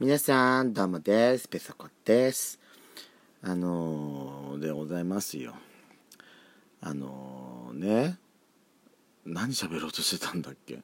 皆さんどうもです。ペソコです。あのー、でございますよ。あのー、ね。何喋ろうとしてたんだっけ？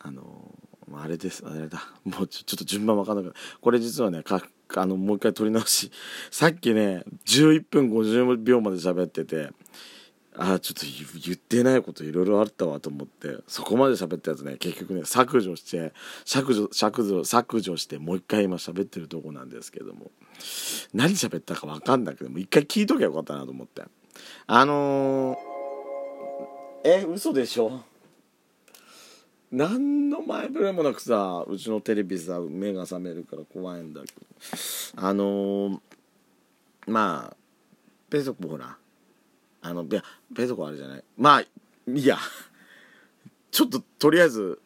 あのー、あれです。あれだ。もうちょちょっと順番わかんなくこれ実はねかあのもう一回撮り直し。さっきね11分50秒まで喋ってて。あちょっと言ってないこといろいろあったわと思ってそこまで喋ったやつね結局ね削除して削除削除削除してもう一回今喋ってるとこなんですけども。何喋ったか分かんなくても一回聞いときゃよかったなと思って。あのー、え嘘でしょ？何の前触れもなくさうちのテレビさ目が覚めるから怖いんだけど。あのー、まあペソコほらあのいやペソコあれじゃない？まあいや。ちょっととりあえず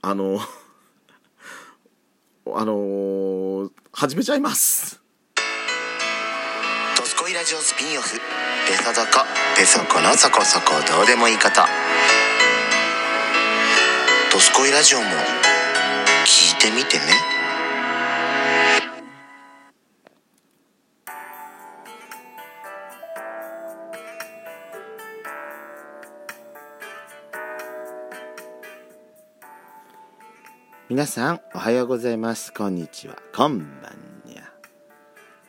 あの あのー、始めちゃいます「ドスコイラジオスピンオフ」「ペソドコペソコのそこそこどうでもいいこと」「ドスコイラジオ」も聞いてみてね。皆さんおはようございます。こんにちは。こんばんにゃ。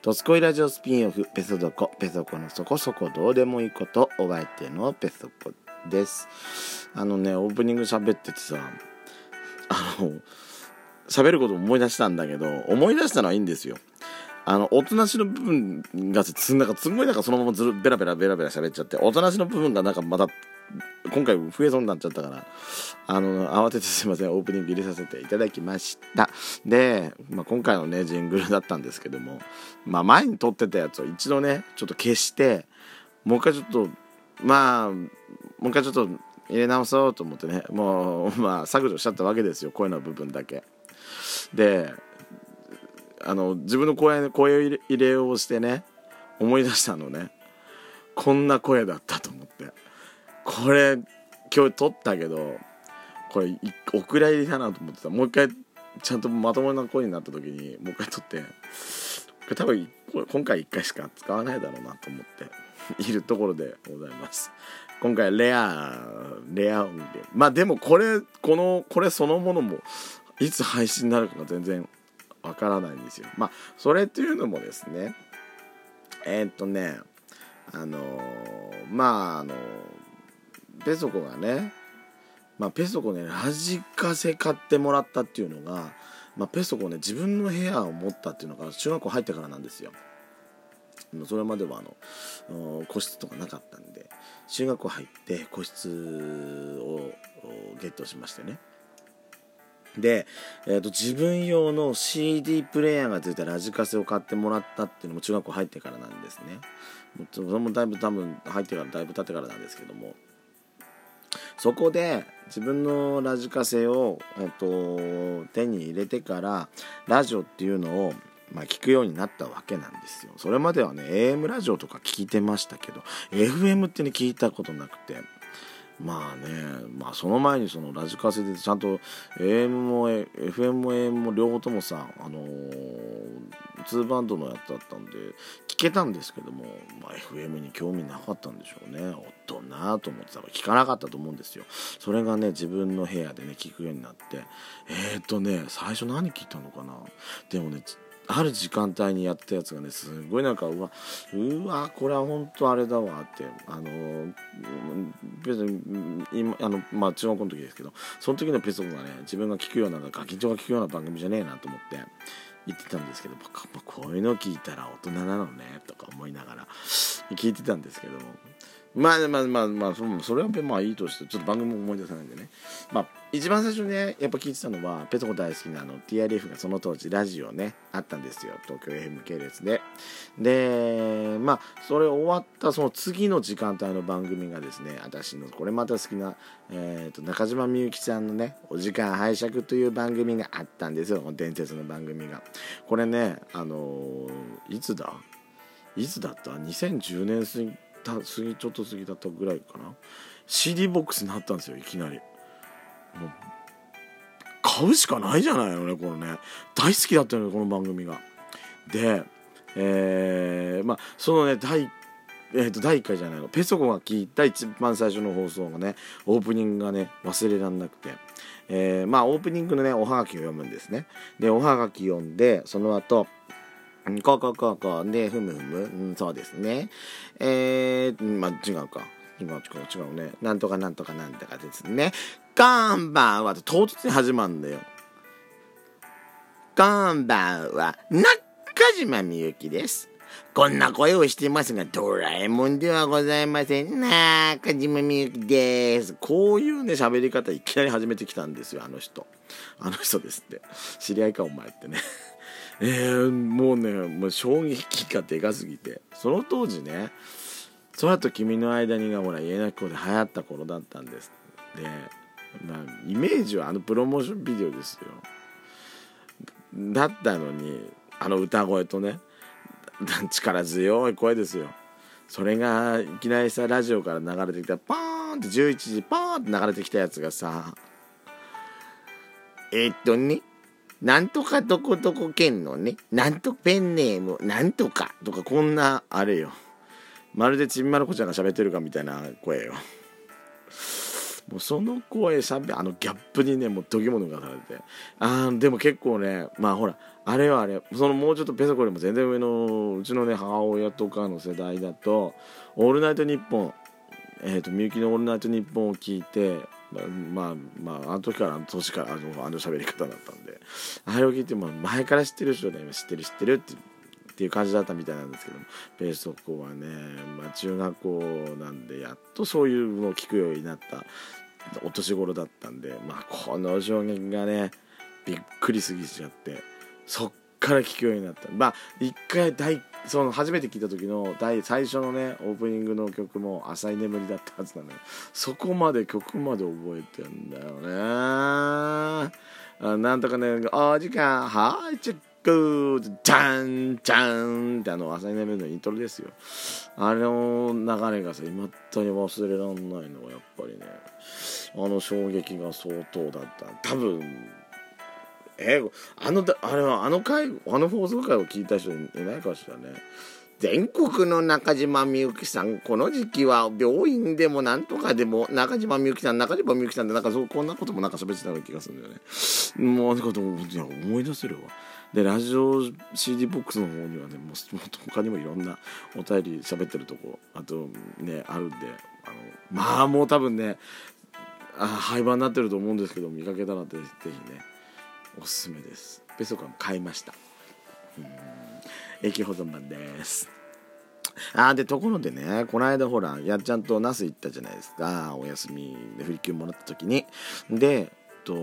とつこいラジオスピンオフペソドコ。ペソコのそこそこどうでもいいこと。お相手のペソコです。あのねオープニング喋っててさあの喋ること思い出したんだけど思い出したのはいいんですよ。あの、おとなしの部分が、つなんか、すごいなんかそのままずる、ベラベラベラベラ喋っちゃって、おとなしの部分がなんかまた今回増えそうになっちゃったからあの慌ててすいませんオープニング入れさせていただきました。で、まあ、今回のねジングルだったんですけども、まあ、前に撮ってたやつを一度ねちょっと消してもう一回ちょっとまあもう一回ちょっと入れ直そうと思ってねもうまあ削除しちゃったわけですよ声の部分だけ。であの自分の声声入れようしてね思い出したのねこんな声だったと。これ今日撮ったけどこれお蔵入りだなと思ってた。もう一回ちゃんとまともな声になった時にもう一回撮って。これ多分今回1回しか使わないだろうなと思って。いるところでございます。今回レアレア音源。まあでもこれこのこれそのものもいつ配信になるかが全然わからないんですよ。まあそれっていうのもですね。えー、っとね。あのー、まああのーペソコがね、まあ、ペソコねラジカセ買ってもらったっていうのが、まあ、ペソコね自分の部屋を持ったっていうのが中学校入ってからなんですよ。それまではあの個室とかなかったんで中学校入って個室をゲットしましてね。で、えーと、自分用の CD プレーヤーがついたラジカセを買ってもらったっていうのも中学校入ってからなんですね。それもだいぶ多分入ってからだいぶ経ってからなんですけども。そこで自分のラジカセを、えっと、手に入れてからラジオっていうのを、まあ、聞くようになったわけなんですよ。それまではね AM ラジオとか聞いてましたけど FM ってね聞いたことなくてまあね、まあその前にそのラジカセでちゃんと AM も FM も AM も両方ともさ、あのー、2バンドのやつだったんで聞けたんですけども、まあ、FM に興味なかったんでしょうね。おっとなと思ってたら聞かなかったと思うんですよ。それがね、自分の部屋でね、聞くようになって、えー、っとね、最初何聞いたのかなでもね、ある時間帯にやったやつがねすごいなんかうわうわこれは本当あれだわってあの別に今あのまあ中学校の時ですけどその時のペソコがね自分が聞くようなガキンチョが聞くような番組じゃねえなと思って言ってたんですけどこういうの聞いたら大人なのねとか思いながら聞いてたんですけども。まあまあまあまあそれはまあいいとしてちょっと番組も思い出せないんでね。まあ一番最初ねやっぱ聞いてたのはペトコ大好きなあの TRF がその当時ラジオねあったんですよ。東京 FM 系列で。でまあそれ終わったその次の時間帯の番組がですね私のこれまた好きな、えーと、中島みゆきさんのね「お時間拝借」という番組があったんですよ。伝説の番組が。これねあのー、いつだ？いつだった？2010年過ぎた過ぎちょっと過ぎだったぐらいかな。CD ボックスになったんですよいきなり。もう買うしかないじゃないのねこのね。大好きだったのよこの番組が。でえー、まあそのね第えー、と第1回じゃないの。ペソコが聞いた一番最初の放送がねオープニングがね忘れらんなくて、えー、まあオープニングのねおはがきを読むんですね。でおはがき読んでその後こうこうこうこうでふむふむ、うん、そうですねえー、まあ違うか違う違う違うねなんとかなんとかなんとかですねこんばんはと唐突に始まるんだよこんばんは中島みゆきですこんな声をしてますが、ドラえもんではございません。中島みゆきです。こういうね、喋り方いきなり始めてきたんですよ、あの人。あの人ですって。知り合いか、お前ってね。えー、もうね、もう衝撃がでかすぎて。その当時ね、空と君の間にがほら、家なき子で流行った頃だったんです。で、まあ、イメージはあのプロモーションビデオですよ。だったのに、あの歌声とね、力強い声ですよそれがいきなりさラジオから流れてきたパーンって11時パーンって流れてきたやつがさえ、っとねなんとかどこどこ県のねなんとペンネームなんとかとかこんなあれよ。まるでちびまる子ちゃんが喋ってるかみたいな声よ。もうその声しゃべあのギャップにねもう度肝抜かされて。あでも結構ねまあほらあれはあれそのもうちょっとペソコよりも全然上のうちのね母親とかの世代だと「オールナイトニッポン」えーと、みゆきの「オールナイトニッポン」を聞いてまあまああの時からあの年からあのあの喋り方だったんであれを聞いても前から知ってる人で知ってる知ってるってっていう感じだったみたいなんですけどもペソコはね、まあ、中学校なんでやっとそういうのを聞くようになったお年頃だったんで、まあ、この衝撃がねびっくりすぎちゃってそっから聞くようになった。まあ一回大その初めて聞いた時の第最初のねオープニングの曲も「浅い眠り」だったはずなのよ。そこまで曲まで覚えてんだよね。あなんとかね「お時間はいチェック」じゃんじゃんってあの浅い眠りのイントロですよ。あれの流れがさ今だに忘れらんないのはやっぱりね。あの衝撃が相当だった。多分えあのあれはあの回あの放送回を聞いた人いないかしらね。全国の中島みゆきさんこの時期は病院でもなんとかでも中島みゆきさん中島みゆきさんってなんかそうこんなこともなんか喋ってたような気がするんだよね。もうあのこといや思い出せるわ。でラジオ CD ボックスの方にはねもう他にもいろんなお便り喋ってるとこあとねあるんであのまあもう多分ねあ廃盤になってると思うんですけど見かけたらぜひね。おすすめです。ペソコン買いました。駅保存版です。あでところでねこの間ほらやっちゃんとナス行ったじゃないですか。お休みで振り休もらった時に。でと、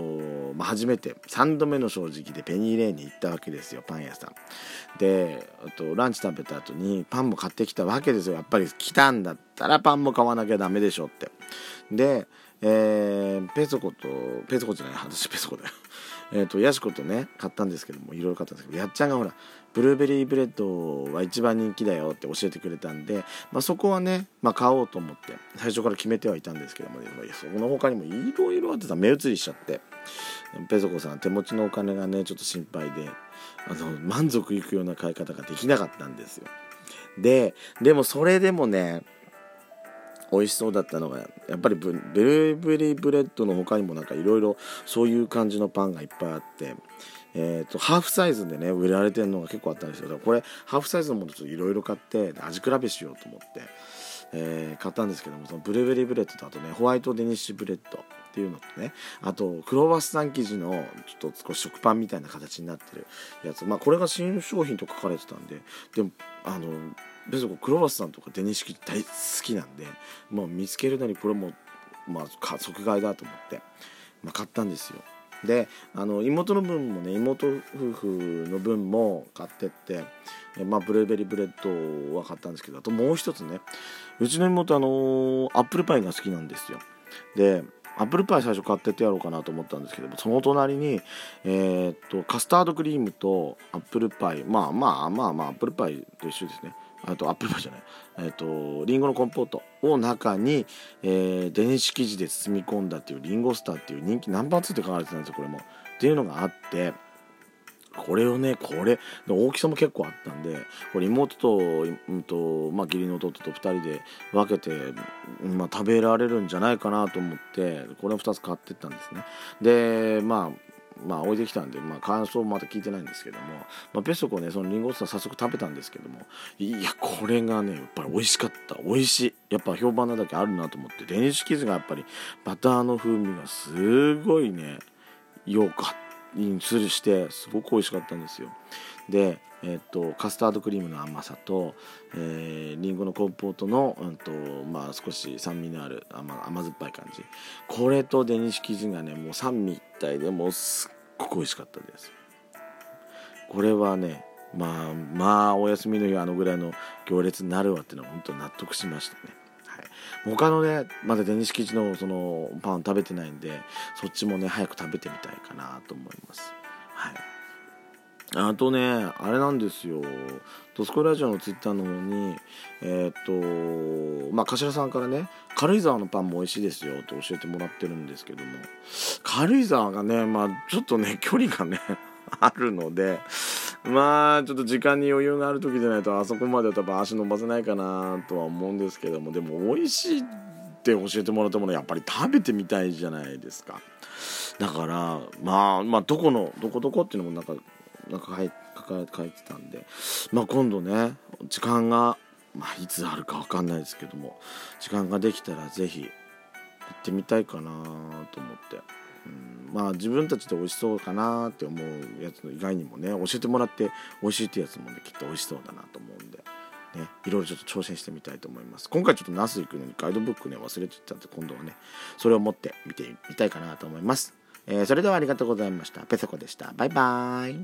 まあ、初めて3度目の正直でペニーレーンに行ったわけですよパン屋さん。であとランチ食べた後にパンも買ってきたわけですよ。やっぱり来たんだったらパンも買わなきゃダメでしょって。でえー、ペソコとペソコじゃない私ペソコだよ。え、ー、とヤシコとね買ったんですけどもいろいろ買ったんですけどやっちゃんがほらブルーベリーブレッドは一番人気だよって教えてくれたんで、まあ、そこはね、まあ、買おうと思って最初から決めてはいたんですけども、ね、その他にもいろいろあってさ目移りしちゃってペソコさん手持ちのお金がねちょっと心配であの満足いくような買い方ができなかったんですよ。ででもそれでもね美味しそうだったのがやっぱりブルーベリーブレッドの他にもなんかいろいろそういう感じのパンがいっぱいあって、えーと、ハーフサイズでね売られてるのが結構あったんですよこれハーフサイズのものといろいろ買って味比べしようと思って、えー、買ったんですけどもそのブルーベリーブレッドとあとねホワイトデニッシュブレッドっていうのとねあとクロワッサン生地のちょっと少し食パンみたいな形になってるやつ。まあこれが新商品と書かれてたんででもあの別にクロワッサンとかデニシュ生地大好きなんでもう見つけるなりこれもまあ即買いだと思って、まあ、買ったんですよ。であの妹の分もね妹夫婦の分も買ってってまあ、ブルーベリーブレッドは買ったんですけどあともう一つねうちの妹あのアップルパイが好きなんですよ。でアップルパイ最初買ってってやろうかなと思ったんですけどもその隣に、えー、っとカスタードクリームとアップルパイまあまあまあまあアップルパイと一緒ですね。あとアップルパイじゃない、えー、とリンゴのコンポートを中に、えー、デニッシュ生地で包み込んだっていうリンゴスターっていう人気ナンバー2って書かれてたんですよこれも。っていうのがあってこれをねこれ大きさも結構あったんでこれ妹と,、うんとまあ、義理の弟と2人で分けて、まあ、食べられるんじゃないかなと思ってこれを2つ買ってったんですね。でまあまあ置いてきたんで、まあ、感想まだ聞いてないんですけども、まあ、ペソコねそのリンゴ酢早速食べたんですけどもいやこれがねやっぱり美味しかった。美味しい。やっぱ評判なだけあるなと思って電子生地がやっぱりバターの風味がすごいねよかった。にするしてすごく美味しかったんですよ。で、えーと、カスタードクリームの甘さと、えー、リンゴのコンポートの、うんとまあ、少し酸味のある甘甘酸っぱい感じ。これとデニッシュ生地がねもう三味一体でもうすっごく美味しかったです。これはねまあまあお休みの日あのぐらいの行列になるわっていうのは本当納得しましたね。他のねまだデニッシュ生地のそのパン食べてないんでそっちもね早く食べてみたいかなと思います。はい。あとねあれなんですよ「トスコラジオ」のツイッターの方にえー、っとまあ頭さんからね軽井沢のパンも美味しいですよと教えてもらってるんですけども。軽井沢がねまあちょっとね 距離がね あるのでまあちょっと時間に余裕がある時でないとあそこまで多分足伸ばせないかなとは思うんですけどもでも美味しいって教えてもらったものやっぱり食べてみたいじゃないですか。だからまあまあどこのどこどこっていうのもなんかなんか書いてたんで。まあ今度ね時間がまあいつあるか分かんないですけども時間ができたら是非行ってみたいかなと思って。うん、まあ自分たちで美味しそうかなって思うやつの以外にもね教えてもらって美味しいってやつもねきっと美味しそうだなと思うんで。ね、いろいろちょっと挑戦してみたいと思います。今回ちょっとナス行くのにガイドブックね忘れてたんで今度はねそれを持って見てみたいかなと思います、えー、それではありがとうございました。ペソコでした。バイバーイ。